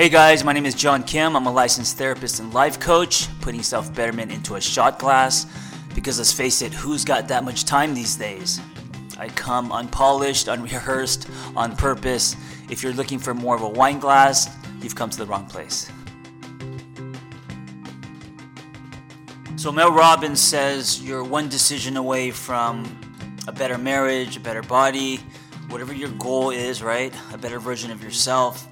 Hey guys, my name is John Kim. I'm a licensed therapist and life coach, putting self betterment into a shot glass. Because let's face it, who's got that much time these days? I come unpolished, unrehearsed, on purpose. If you're looking for more of a wine glass, you've come to the wrong place. So, Mel Robbins says you're one decision away from a better marriage, a better body, whatever your goal is, right? A better version of yourself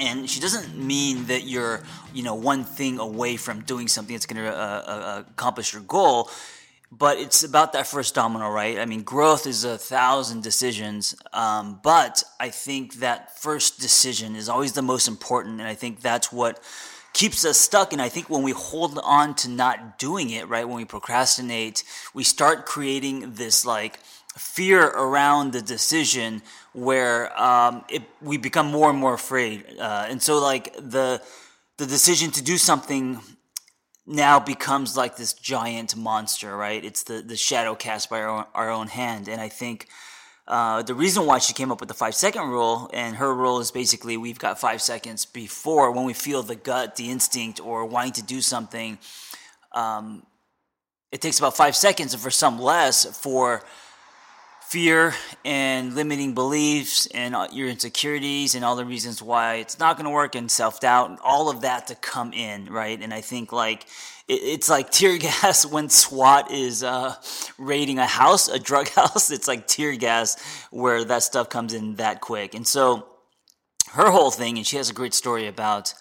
and she doesn't mean that you're you know one thing away from doing something that's going to uh, uh, accomplish your goal but it's about that first domino right? I mean growth is a thousand decisions um, but i think that first decision is always the most important and i think that's what keeps us stuck and i think when we hold on to not doing it right when we procrastinate we start creating this like fear around the decision where um, it, we become more and more afraid. Uh, and so, like the the decision to do something now becomes like this giant monster, right? It's the the shadow cast by our own, our own hand. And I think uh, the reason why she came up with the five second rule, and her rule is basically we've got five seconds before when we feel the gut, the instinct, or wanting to do something. Um, it takes about five seconds, and for some less, for fear and limiting beliefs and your insecurities and all the reasons why it's not going to work and self-doubt and all of that to come in right? And i think like it's like tear gas when swat is uh, raiding a house a drug house. It's like tear gas where that stuff comes in that quick. And so her whole thing and she has a great story about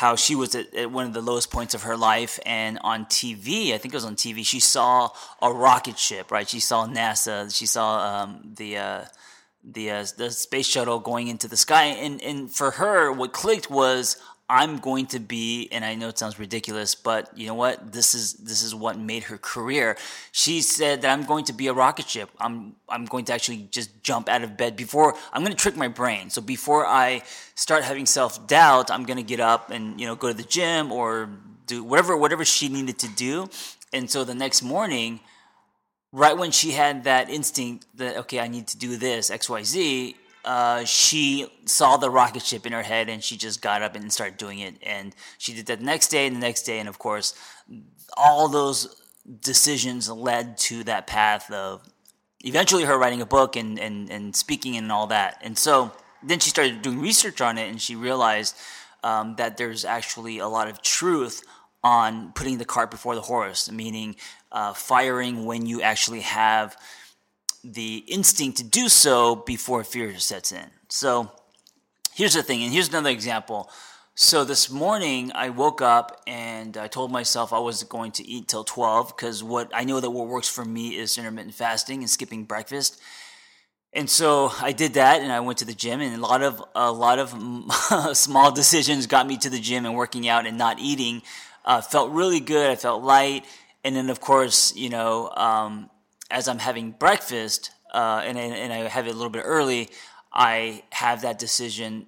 how she was at, at, one of the lowest points of her life. And on TV, I think it was on TV, she saw a rocket ship, right? She saw NASA, she saw um, the uh, the uh, the space shuttle going into the sky. And and for her what clicked was I'm going to be, and I know it sounds ridiculous, but you know what? This is this is what made her career. She said that I'm going to be a rocket ship. I'm I'm going to actually just jump out of bed before I'm going to trick my brain. So before I start having self doubt, I'm going to get up and you know go to the gym or do whatever whatever she needed to do. And so the next morning, right when she had that instinct that okay, I need to do this X Y Z, uh, she saw the rocket ship in her head and she just got up and started doing it. And she did that the next day and the next day. And of course, all those decisions led to that path of eventually her writing a book and, and, and speaking and all that. And so then she started doing research on it and she realized um, that there's actually a lot of truth on putting the cart before the horse, meaning uh, firing when you actually have the instinct to do so before fear sets in. So here's the thing, and here's another example. So this morning I woke up and I told myself I wasn't going to eat till 12 because what I know that what works for me is intermittent fasting and skipping breakfast. And so I did that and I went to the gym and a lot of a lot of small decisions got me to the gym and working out and not eating uh, felt really good. I felt light. And then of course, you know, um, as I'm having breakfast uh, and, and I have it a little bit early, I have that decision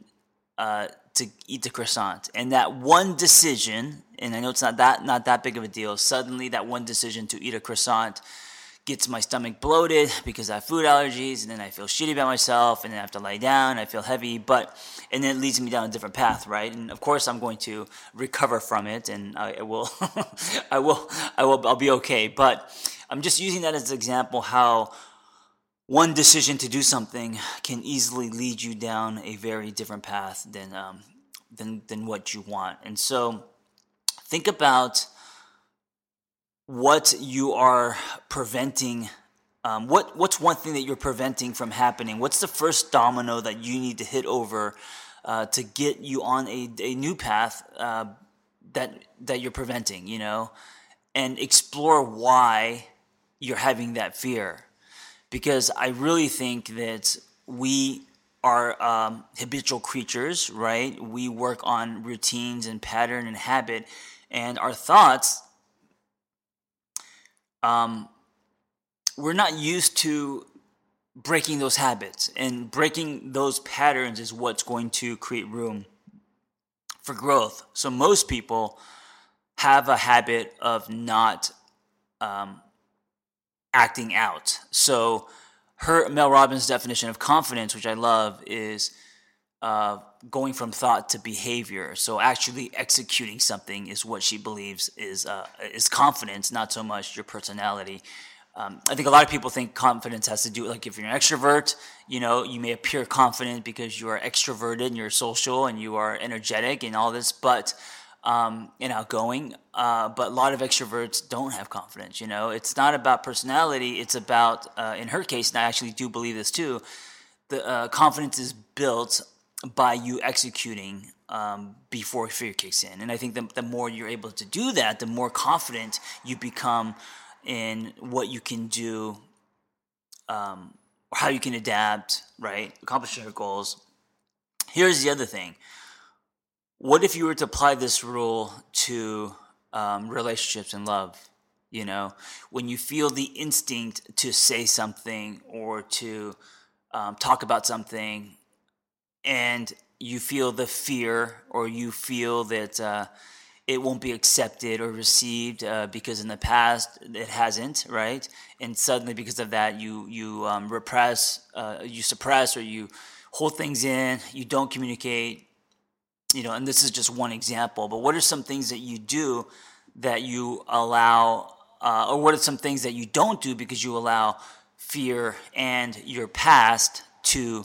uh, to eat the croissant. And that one decision, and I know it's not that not that big of a deal. Suddenly, that one decision to eat a croissant gets my stomach bloated because I have food allergies, and then I feel shitty about myself, and then I have to lie down. I feel heavy, but and then it leads me down a different path, right? And of course, I'm going to recover from it, and I will, I will, I will, I'll be okay. But I'm just using that as an example how one decision to do something can easily lead you down a very different path than um, than than what you want. And so, think about what you are preventing. Um, what what's one thing that you're preventing from happening? What's the first domino that you need to hit over uh, to get you on a, a new path uh, that that you're preventing? You know, and explore why you're having that fear. Because I really think that we are um, habitual creatures, right? We work on routines and pattern and habit, and our thoughts, um, we're not used to breaking those habits. And breaking those patterns is what's going to create room for growth. So most people have a habit of not um, acting out. So her Mel Robbins' definition of confidence, which I love, is uh, going from thought to behavior. So actually executing something is what she believes is uh, is confidence, not so much your personality. Um, I think a lot of people think confidence has to do like if you're an extrovert, you know, you may appear confident because you are extroverted and you're social and you are energetic and all this, but um, and outgoing. Uh, but a lot of extroverts don't have confidence. You know, it's not about personality. It's about, uh, in her case, and I actually do believe this too. The uh, confidence is built by you executing um, before fear kicks in, and I think the, the more you're able to do that, the more confident you become in what you can do, um, or how you can adapt. Right, accomplish your goals. Here's the other thing what if you were to apply this rule to um, relationships and love? You know, when you feel the instinct to say something or to um, talk about something, and you feel the fear or you feel that uh, it won't be accepted or received uh, because in the past it hasn't, right? And suddenly, because of that, you you um, repress, uh, you suppress, or you hold things in. You don't communicate you know, and this is just one example, but what are some things that you do that you allow, uh, or what are some things that you don't do because you allow fear and your past to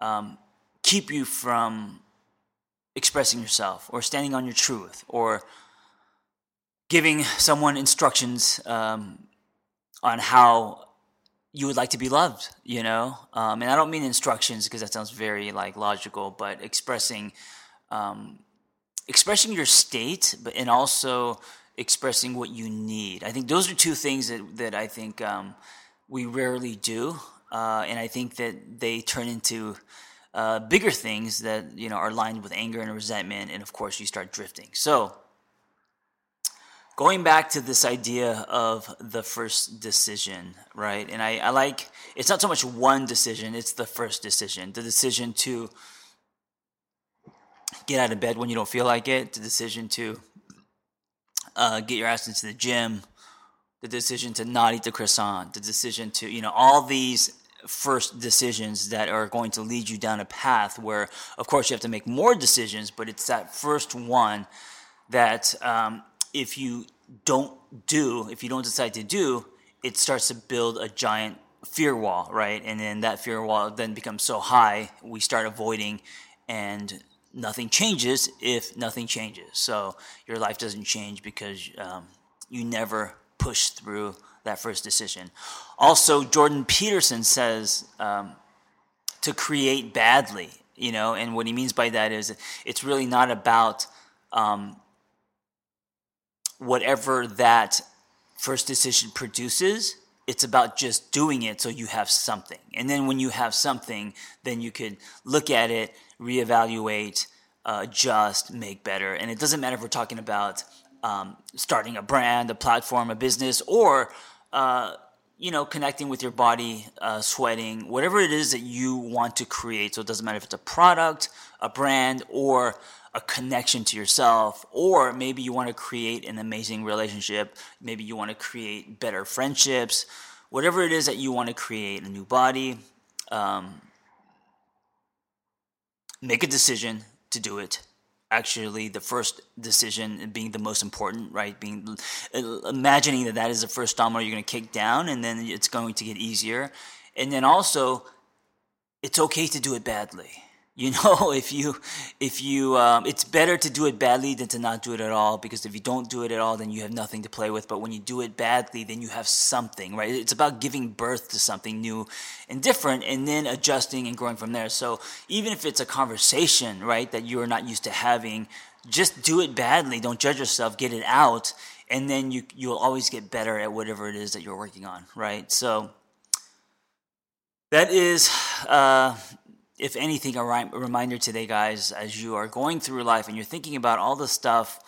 um, keep you from expressing yourself or standing on your truth or giving someone instructions um, on how you would like to be loved, you know? Um, and I don't mean instructions because that sounds very like logical, but expressing um, expressing your state, but and also expressing what you need. I think those are two things that that I think um, we rarely do, uh, and I think that they turn into uh, bigger things that you know are lined with anger and resentment, and of course you start drifting. So. Going back to this idea of the first decision, right? And I, I like it's not so much one decision, it's the first decision. The decision to get out of bed when you don't feel like it, the decision to uh, get your ass into the gym, the decision to not eat the croissant, the decision to, you know, all these first decisions that are going to lead you down a path where, of course, you have to make more decisions, but it's that first one that um, if you don't do, if you don't decide to do, it starts to build a giant fear wall, right? And then that fear wall then becomes so high, we start avoiding and nothing changes if nothing changes. So your life doesn't change because um, you never push through that first decision. Also, Jordan Peterson says um, to create badly, you know, and what he means by that is it's really not about um, whatever that first decision produces. It's about just doing it so you have something. And then when you have something, then you could look at it reevaluate, uh, adjust, make better. And it doesn't matter if we're talking about um, starting a brand, a platform, a business, or uh, you know, connecting with your body, uh, sweating, whatever it is that you want to create. So it doesn't matter if it's a product, a brand, or a connection to yourself, or maybe you want to create an amazing relationship. Maybe you want to create better friendships. Whatever it is that you want to create, a new body, um, make a decision to do it. Actually the first decision being the most important right? Being uh, imagining that that is the first domino you're going to kick down and then it's going to get easier. And then also it's okay to do it badly you know, if you, if you, um, it's better to do it badly than to not do it at all. Because if you don't do it at all, then you have nothing to play with. But when you do it badly, then you have something, right? It's about giving birth to something new and different, and then adjusting and growing from there. So even if it's a conversation, right, that you are not used to having, just do it badly. Don't judge yourself. Get it out, and then you you'll always get better at whatever it is that you're working on, right? So that is. Uh, if anything, a reminder today, guys, as you are going through life and you're thinking about all the stuff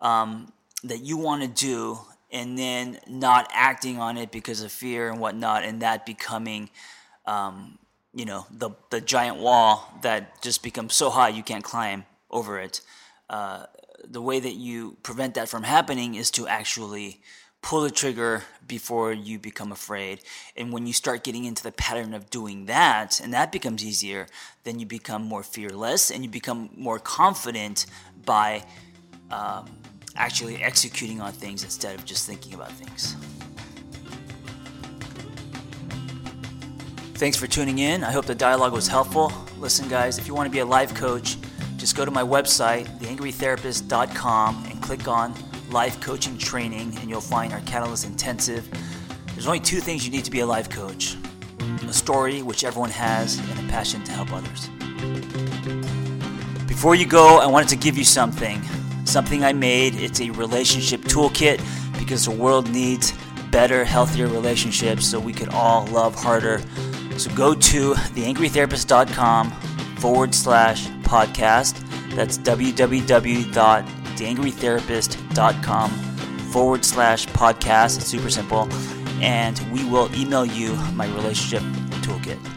um, that you want to do and then not acting on it because of fear and whatnot, and that becoming, um, you know, the, the giant wall that just becomes so high you can't climb over it. Uh, the way that you prevent that from happening is to actually pull the trigger before you become afraid. And when you start getting into the pattern of doing that, and that becomes easier, then you become more fearless and you become more confident by um, actually executing on things instead of just thinking about things. Thanks for tuning in. I hope the dialogue was helpful. Listen, guys, if you want to be a life coach, just go to my website, theangrytherapist.com, and click on Life Coaching Training, and you'll find our Catalyst Intensive. There's only two things you need to be a life coach a story, which everyone has, and a passion to help others. Before you go, I wanted to give you something. Something I made. It's a relationship toolkit because the world needs better, healthier relationships so we could all love harder. So go to theangrytherapist.com forward slash podcast. That's www.theangrytherapist.com forward slash podcast. It's super simple. And we will email you my relationship toolkit.